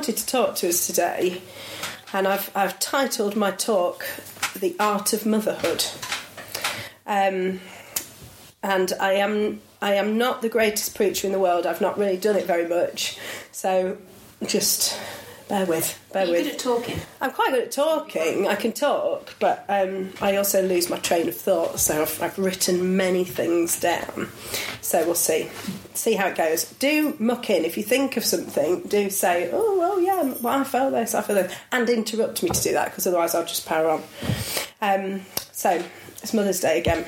wanted to talk to us today, and I've, I've titled my talk The Art of Motherhood. Um, and I am I am not the greatest preacher in the world. I've not really done it very much, so just bear with, bear You're with. good at talking. I'm quite good at talking. I can talk, but um, I also lose my train of thought. So I've, I've written many things down. So we'll see, see how it goes. Do muck in if you think of something. Do say, "Oh well, yeah, well, I felt this, I felt this," and interrupt me to do that because otherwise I'll just power on. Um, so it's Mother's Day again.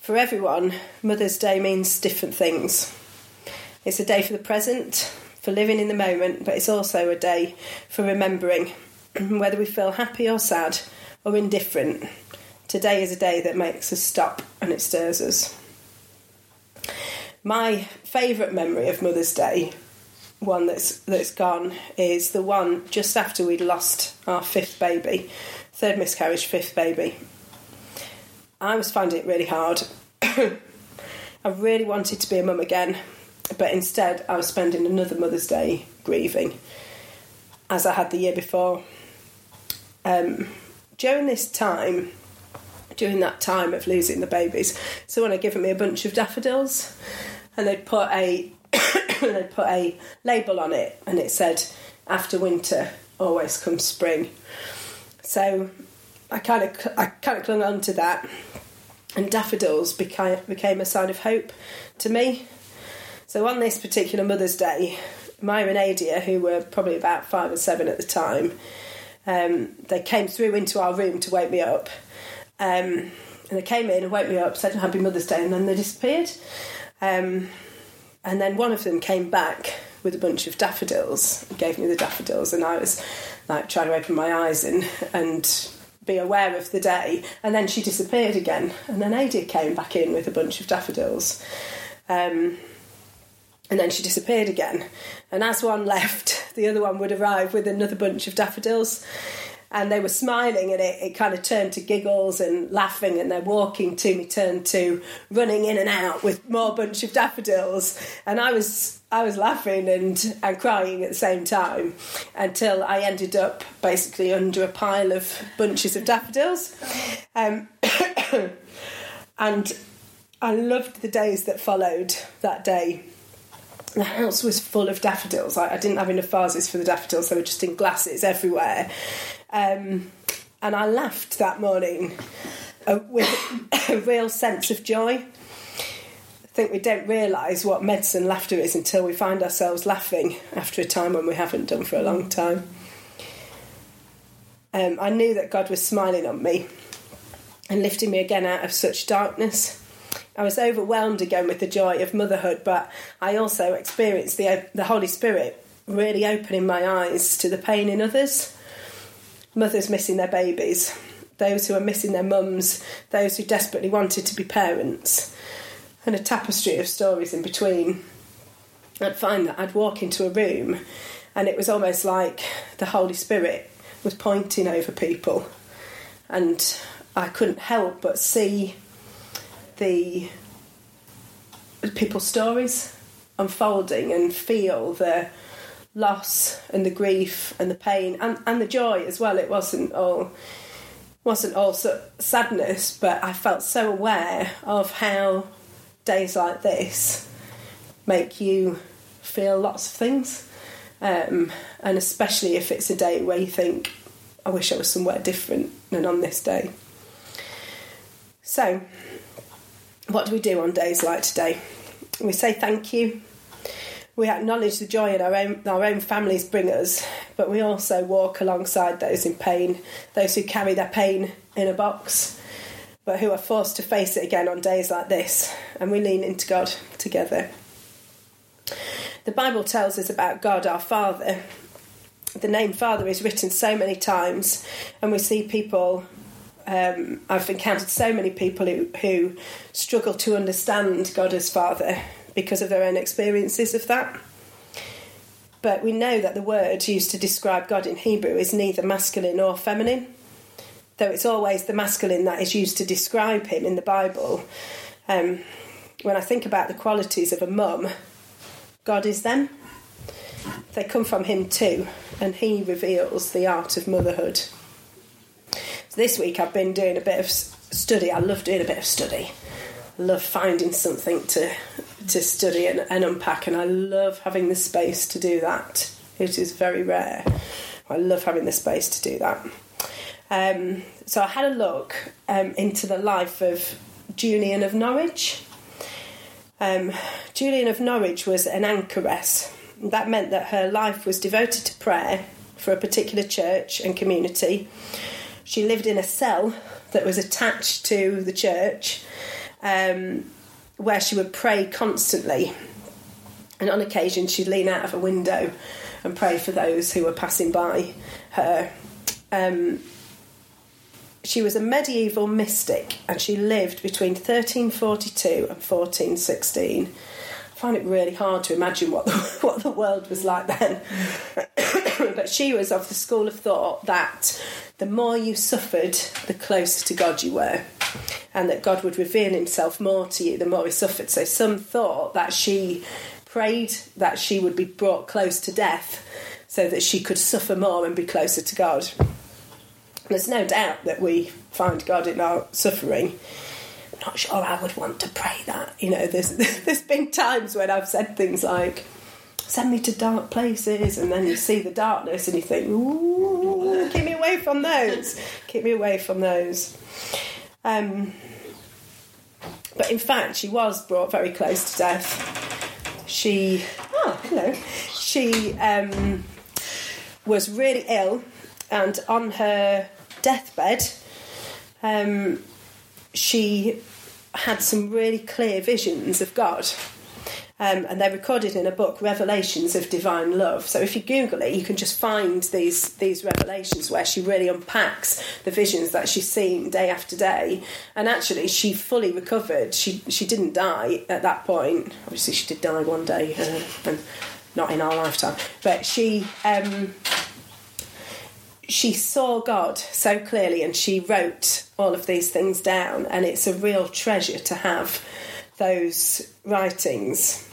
For everyone, Mother's Day means different things. It's a day for the present, for living in the moment, but it's also a day for remembering, whether we feel happy or sad or indifferent. Today is a day that makes us stop and it stirs us. My favourite memory of Mother's Day, one that's that's gone, is the one just after we'd lost our fifth baby, third miscarriage, fifth baby. I was finding it really hard. I really wanted to be a mum again, but instead I was spending another Mother's Day grieving, as I had the year before. Um, during this time, during that time of losing the babies, someone had given me a bunch of daffodils, and they'd put a they'd put a label on it, and it said, "After winter, always comes spring." So I kind of I kind of clung on to that, and daffodils became became a sign of hope to me. So on this particular Mother's Day, Myra and Adia, who were probably about five or seven at the time, um, they came through into our room to wake me up. Um, and they came in and woke me up, said Happy Mother's Day, and then they disappeared. Um, and then one of them came back with a bunch of daffodils, gave me the daffodils, and I was like trying to open my eyes and and be aware of the day. And then she disappeared again, and then Adia came back in with a bunch of daffodils. Um, and then she disappeared again. And as one left, the other one would arrive with another bunch of daffodils. And they were smiling, and it, it kind of turned to giggles and laughing. And their walking to me turned to running in and out with more bunch of daffodils. And I was I was laughing and, and crying at the same time until I ended up basically under a pile of bunches of daffodils. Um, and I loved the days that followed that day the house was full of daffodils. I, didn't have enough vases for the daffodils; they were just in glasses everywhere. Um, and I laughed that morning uh, with a real sense of joy. I think we don't realise what medicine laughter is until we find ourselves laughing after a time when we haven't done for a long time. Um, I knew that God was smiling on me and lifting me again out of such darkness. I was overwhelmed again with the joy of motherhood, but I also experienced the, the Holy Spirit really opening my eyes to the pain in others. Mothers missing their babies, those who are missing their mums, those who desperately wanted to be parents, and a tapestry of stories in between. I'd find that I'd walk into a room and it was almost like the Holy Spirit was pointing over people, and I couldn't help but see the people's stories unfolding and feel the loss and the grief and the pain and, and the joy as well. It wasn't all wasn't all so sadness, but I felt so aware of how days like this make you feel lots of things, um, and especially if it's a day where you think, "I wish I was somewhere different than on this day." So, what do we do on days like today? We say thank you. We acknowledge the joy in our own our own families bring us, but we also walk alongside those in pain, those who carry their pain in a box, but who are forced to face it again on days like this, and we lean into God together. The Bible tells us about God our Father. The name Father is written so many times, and we see people um, I've encountered so many people who, who struggle to understand God as Father because of their own experiences of that. But we know that the word used to describe God in Hebrew is neither masculine nor feminine, though it's always the masculine that is used to describe him in the Bible. Um, when I think about the qualities of a mum, God is them. they come from him too, and he reveals the art of motherhood. This week I've been doing a bit of study. I love doing a bit of study. Love finding something to to study and, and unpack, and I love having the space to do that. It is very rare. I love having the space to do that. Um, so I had a look um, into the life of Julian of Norwich. Um, Julian of Norwich was an anchoress. That meant that her life was devoted to prayer for a particular church and community. She lived in a cell that was attached to the church um, where she would pray constantly. And on occasion, she'd lean out of a window and pray for those who were passing by her. Um, she was a medieval mystic and she lived between 1342 and 1416. Find it really hard to imagine what the, what the world was like then. but she was of the school of thought that the more you suffered, the closer to God you were, and that God would reveal himself more to you the more he suffered. So some thought that she prayed that she would be brought close to death so that she could suffer more and be closer to God. There's no doubt that we find God in our suffering. Not sure I would want to pray that. You know, there's there's been times when I've said things like, "Send me to dark places," and then you see the darkness and you think, "Ooh, keep me away from those. Keep me away from those." Um, but in fact, she was brought very close to death. She, oh, hello. She um, was really ill, and on her deathbed, um, she had some really clear visions of God. Um, and they're recorded in a book, Revelations of Divine Love. So if you Google it, you can just find these these revelations where she really unpacks the visions that she's seen day after day. And actually, she fully recovered. She she didn't die at that point. Obviously, she did die one day, uh, and not in our lifetime. But she. Um, she saw God so clearly and she wrote all of these things down, and it's a real treasure to have those writings.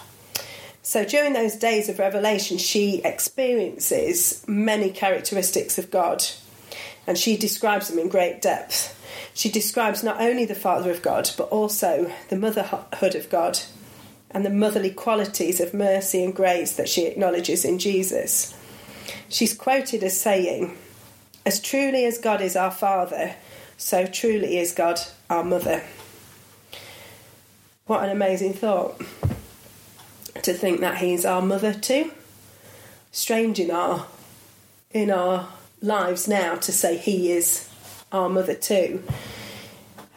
So during those days of revelation, she experiences many characteristics of God and she describes them in great depth. She describes not only the Father of God, but also the motherhood of God and the motherly qualities of mercy and grace that she acknowledges in Jesus. She's quoted as saying, As truly as God is our Father, so truly is God our Mother. What an amazing thought to think that he's our mother too. Strange in our in our lives now to say he is our mother too.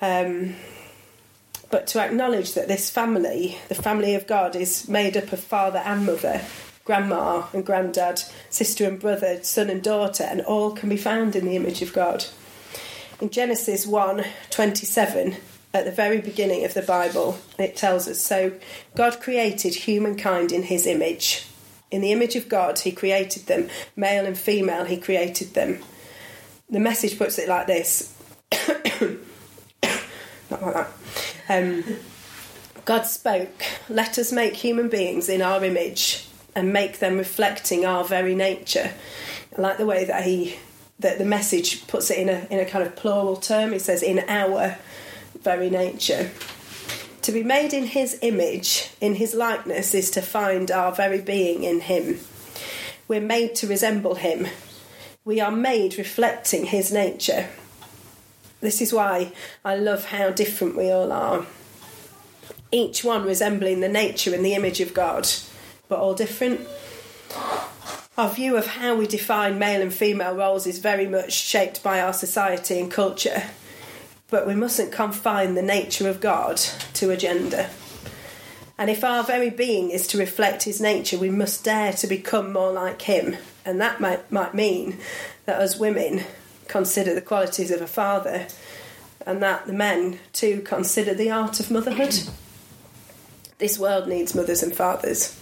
Um, but to acknowledge that this family, the family of God, is made up of father and mother, grandma and granddad, sister and brother, son and daughter, and all can be found in the image of God. In Genesis 1 27, at the very beginning of the Bible, it tells us so God created humankind in his image. In the image of God, he created them, male and female, he created them. The message puts it like this not like that. Um, God spoke, Let us make human beings in our image and make them reflecting our very nature. I like the way that he that the message puts it in a in a kind of plural term. It says in our very nature. To be made in his image, in his likeness, is to find our very being in him. We're made to resemble him. We are made reflecting his nature. This is why I love how different we all are. Each one resembling the nature and the image of God, but all different. Our view of how we define male and female roles is very much shaped by our society and culture but we mustn't confine the nature of God to a gender. And if our very being is to reflect his nature, we must dare to become more like him. And that might, might mean that as women consider the qualities of a father, and that the men too consider the art of motherhood. This world needs mothers and fathers.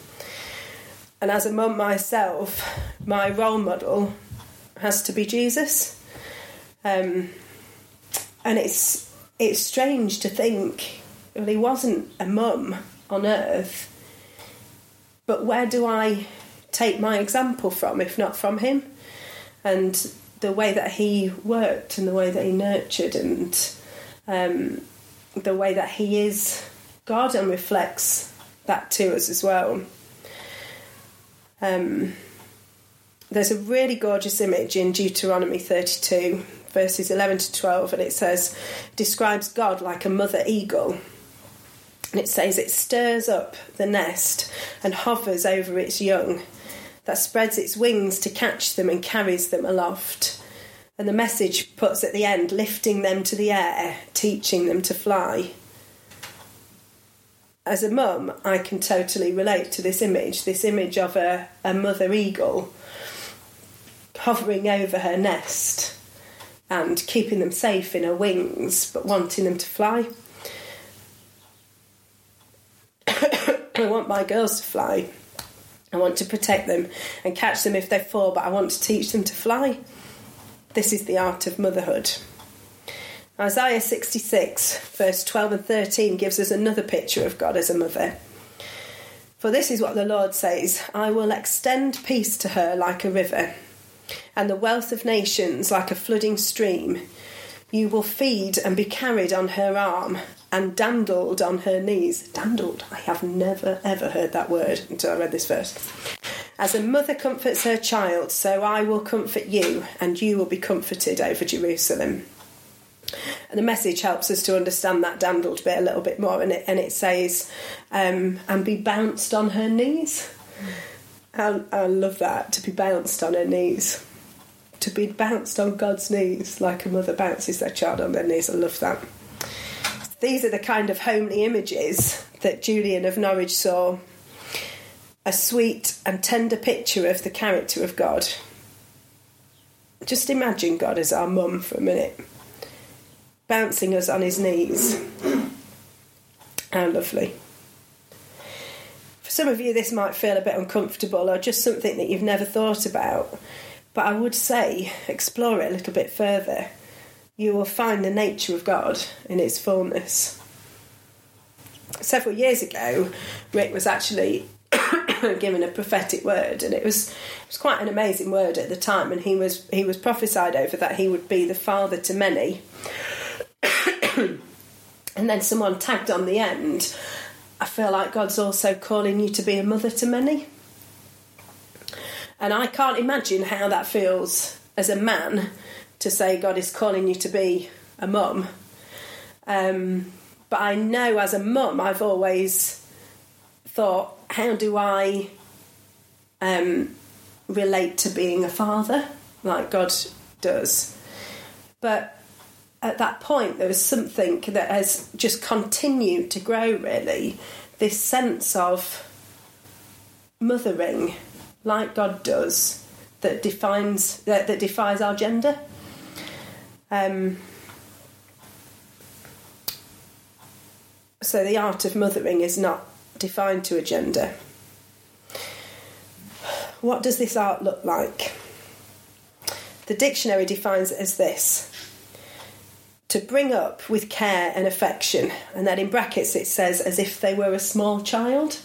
And as a mum myself, my role model has to be Jesus. Um, and it's it's strange to think well he wasn't a mum on earth but where do i take my example from, if not from him? And the way that he worked and the way that he nurtured and um, the way that he is God and reflects that to us as well. Um, there's a really gorgeous image in Deuteronomy 32, verses 11 to 12, and it says, describes God like a mother eagle. And it says, it stirs up the nest and hovers over its young, that spreads its wings to catch them and carries them aloft. And the message puts at the end, lifting them to the air, teaching them to fly as a mum, I can totally relate to this image this image of a, a mother eagle hovering over her nest and keeping them safe in her wings, but wanting them to fly. I want my girls to fly. I want to protect them and catch them if they fall, but I want to teach them to fly. This is the art of motherhood. Isaiah 66, verse 12 and 13, gives us another picture of God as a mother. For this is what the Lord says I will extend peace to her like a river, and the wealth of nations like a flooding stream. You will feed and be carried on her arm, and dandled on her knees. Dandled, I have never ever heard that word until I read this verse. As a mother comforts her child, so I will comfort you, and you will be comforted over Jerusalem. The message helps us to understand that dandled bit a little bit more, and it, and it says, um, and be bounced on her knees. I, I love that, to be bounced on her knees. To be bounced on God's knees like a mother bounces their child on their knees. I love that. These are the kind of homely images that Julian of Norwich saw. A sweet and tender picture of the character of God. Just imagine God as our mum for a minute bouncing us on his knees. How lovely. For some of you, this might feel a bit uncomfortable or just something that you've never thought about, but I would say explore it a little bit further. You will find the nature of God in its fullness. Several years ago, Rick was actually given a prophetic word, and it was it was quite an amazing word at the time. And he was he was prophesied over that he would be the father to many, and then someone tagged on the end, I feel like God's also calling you to be a mother to many. And I can't imagine how that feels as a man to say God is calling you to be a mum. Um, but I know as a mum, I've always thought, how do I um, relate to being a father like God does? But at that point, there was something that has just continued to grow, really. This sense of mothering, like God does, that defines that, that defies our gender. Um, so the art of mothering is not defined to a gender. What does this art look like? The dictionary defines it as this to bring up with care and affection. And then in brackets it says, as if they were a small child.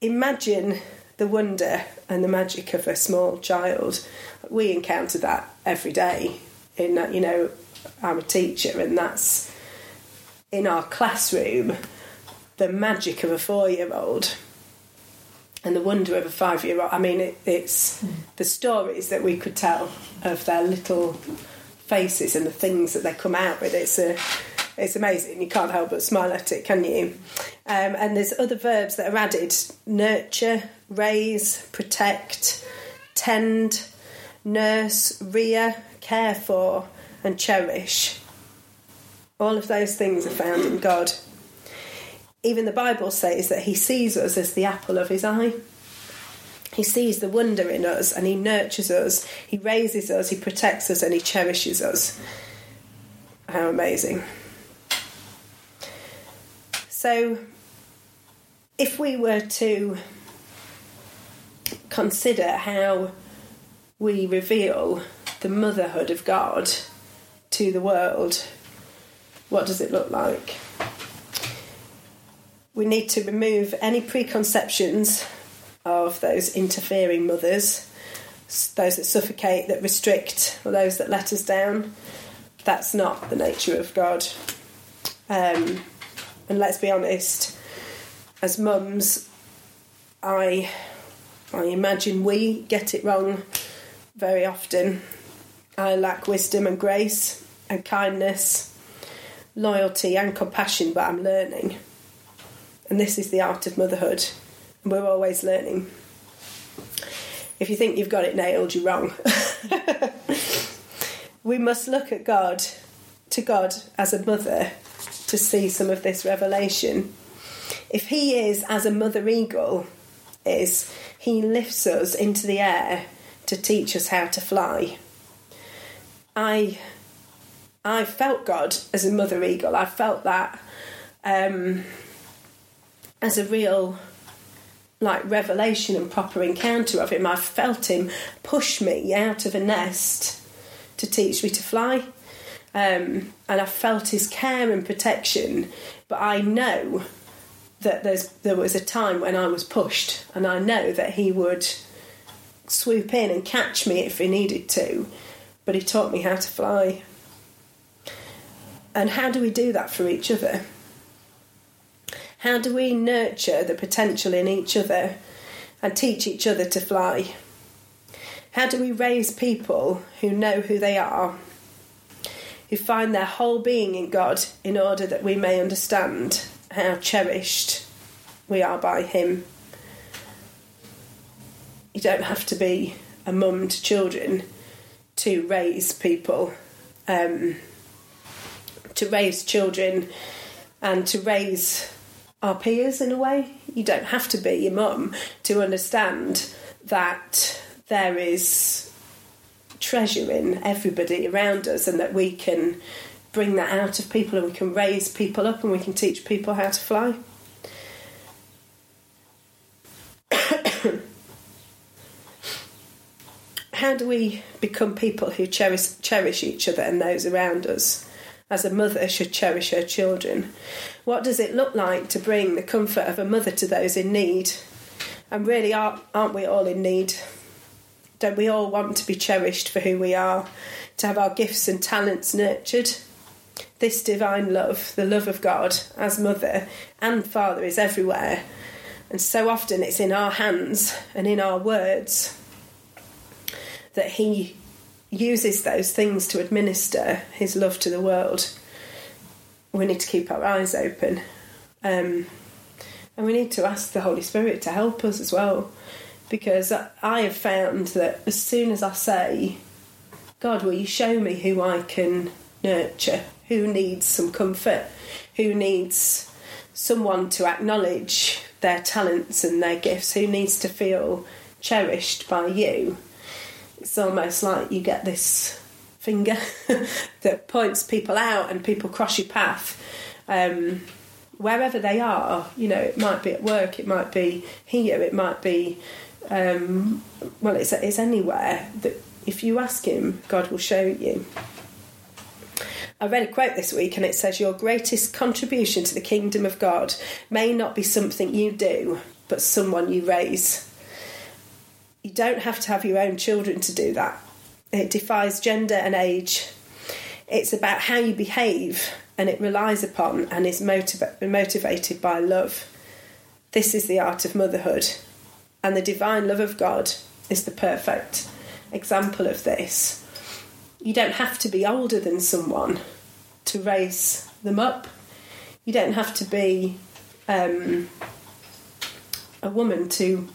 Imagine the wonder and the magic of a small child. We encounter that every day. In that, you know, I'm a teacher, and that's in our classroom. The magic of a four-year-old and the wonder of a five-year-old. I mean, it, it's the stories that we could tell of their little faces and the things that they come out with. It's a it's amazing. You can't help but smile at it, can you? Um, and there's other verbs that are added: nurture, raise, protect, tend, nurse, rear, care for, and cherish. All of those things are found in God. Even the Bible says that He sees us as the apple of His eye. He sees the wonder in us and He nurtures us, He raises us, He protects us, and He cherishes us. How amazing. So, if we were to consider how we reveal the motherhood of God to the world, what does it look like? We need to remove any preconceptions of those interfering mothers, those that suffocate, that restrict, or those that let us down. That's not the nature of God. Um, and let's be honest, as mums, I I imagine we get it wrong very often. I lack wisdom and grace and kindness, loyalty and compassion, but I'm learning. And this is the art of motherhood, we're always learning. If you think you've got it nailed, you're wrong. we must look at God, to God as a mother, to see some of this revelation. If He is as a mother eagle is, He lifts us into the air to teach us how to fly. I I felt God as a mother eagle. I felt that um, as a real like revelation and proper encounter of him. I felt him push me out of a nest to teach me to fly. Um, and I felt his care and protection, but I know that there was a time when I was pushed, and I know that he would swoop in and catch me if he needed to, but he taught me how to fly. And how do we do that for each other? How do we nurture the potential in each other and teach each other to fly? How do we raise people who know who they are, who find their whole being in God in order that we may understand how cherished we are by Him? You don't have to be a mum to children to raise people, um, to raise children, and to raise our peers in a way. You don't have to be your mum to understand that there is treasure in everybody around us and that we can bring that out of people and we can raise people up and we can teach people how to fly. how do we become people who cherish, cherish each other and those around us? As a mother should cherish her children. What does it look like to bring the comfort of a mother to those in need? And really, aren't we all in need? Don't we all want to be cherished for who we are, to have our gifts and talents nurtured? This divine love, the love of God as mother and father, is everywhere. And so often it's in our hands and in our words that He uses those things to administer his love to the world, we need to keep our eyes open. Um, and we need to ask the Holy Spirit to help us as well. Because I have found that as soon as I say, God, will you show me who I can nurture, who needs some comfort, who needs someone to acknowledge their talents and their gifts, who needs to feel cherished by you, it's almost like you get this finger that points people out and people cross your path um, wherever they are. You know, it might be at work, it might be here, it might be, um, well, it's, it's anywhere that if you ask Him, God will show you. I read a quote this week and it says, Your greatest contribution to the kingdom of God may not be something you do, but someone you raise. You don't have to have your own children to do that. It defies gender and age. It's about how you behave and it relies upon and is motiva- motivated by love. This is the art of motherhood, and the divine love of God is the perfect example of this. You don't have to be older than someone to raise them up. You don't have to be um, a woman to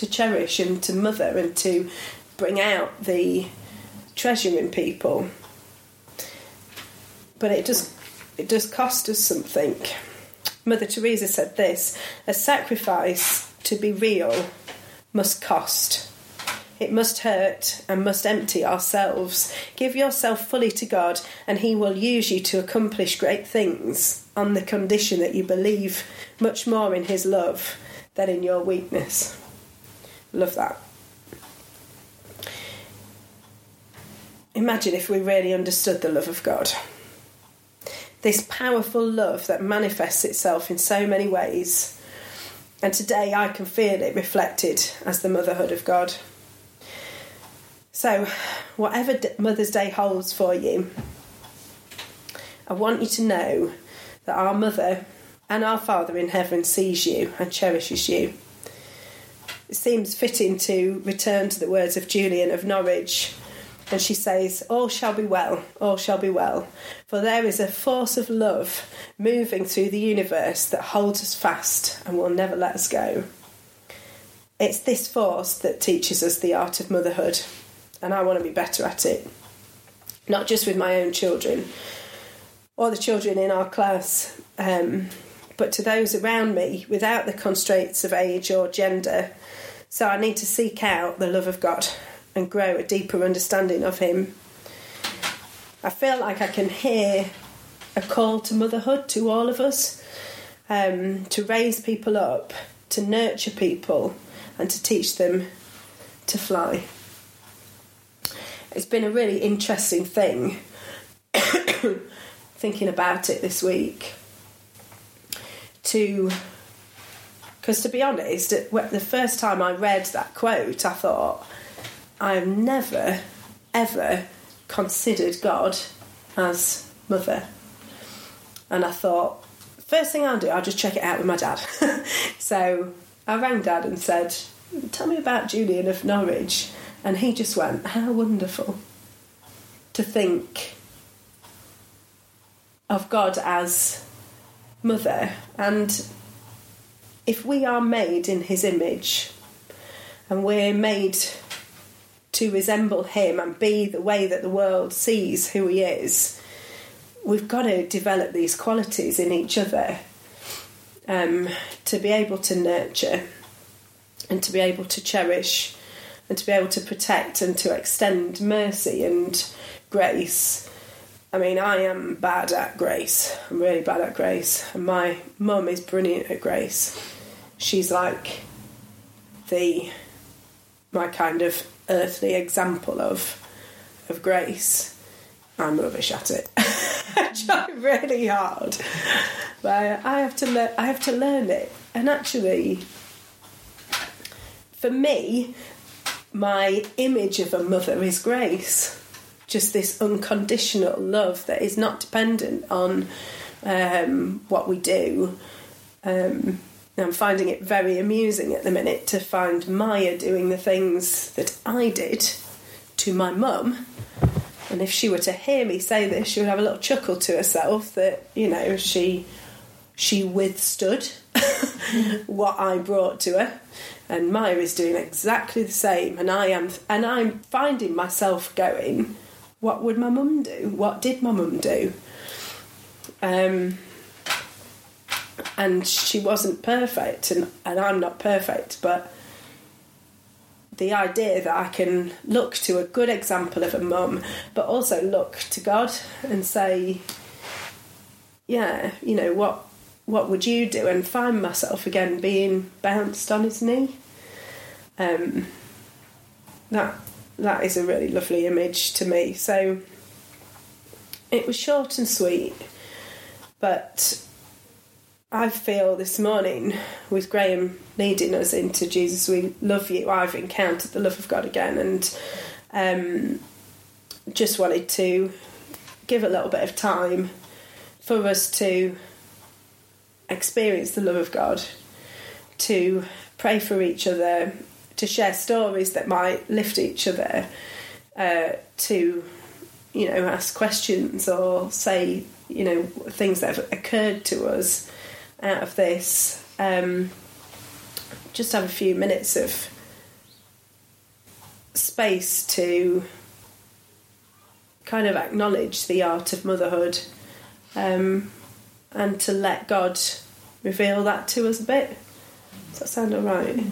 to cherish and to mother and to bring out the treasure in people. But it does it does cost us something. Mother Teresa said this a sacrifice to be real must cost. It must hurt and must empty ourselves. Give yourself fully to God, and He will use you to accomplish great things on the condition that you believe much more in His love than in your weakness. Love that. Imagine if we really understood the love of God. This powerful love that manifests itself in so many ways. And today I can feel it reflected as the motherhood of God. So, whatever Mother's Day holds for you, I want you to know that our mother and our Father in heaven sees you and cherishes you. It seems fitting to return to the words of Julian of Norwich and she says, All shall be well, all shall be well. For there is a force of love moving through the universe that holds us fast and will never let us go. It's this force that teaches us the art of motherhood, and I want to be better at it. Not just with my own children or the children in our class, um, but to those around me without the constraints of age or gender. So I need to seek out the love of God and grow a deeper understanding of Him. I feel like I can hear a call to motherhood to all of us um, to raise people up, to nurture people, and to teach them to fly. It's been a really interesting thing thinking about it this week. To because to be honest, the first time I read that quote, I thought, I've never, ever considered God as mother. And I thought, first thing I'll do, I'll just check it out with my dad. so I rang dad and said, Tell me about Julian of Norwich. And he just went, How wonderful to think of God as mother. And if we are made in his image and we're made to resemble him and be the way that the world sees who he is, we've got to develop these qualities in each other um, to be able to nurture and to be able to cherish and to be able to protect and to extend mercy and grace. I mean, I am bad at grace. I'm really bad at grace. And my mum is brilliant at grace. She's like the my kind of earthly example of of grace. I'm rubbish at it. I try really hard, but I have to learn. I have to learn it. And actually, for me, my image of a mother is grace. Just this unconditional love that is not dependent on um, what we do. Um, I'm finding it very amusing at the minute to find Maya doing the things that I did to my mum. And if she were to hear me say this, she would have a little chuckle to herself that, you know, she she withstood what I brought to her. And Maya is doing exactly the same and I am and I'm finding myself going, what would my mum do? What did my mum do? Um and she wasn't perfect, and, and I'm not perfect, but the idea that I can look to a good example of a mum, but also look to God and say, yeah, you know what what would you do, and find myself again being bounced on his knee. Um, that that is a really lovely image to me. So it was short and sweet, but I feel this morning with Graham leading us into Jesus, we love you. I've encountered the love of God again, and um, just wanted to give a little bit of time for us to experience the love of God, to pray for each other, to share stories that might lift each other, uh, to you know ask questions or say you know things that have occurred to us out of this, um, just have a few minutes of space to kind of acknowledge the art of motherhood um, and to let God reveal that to us a bit. Does that sound all right?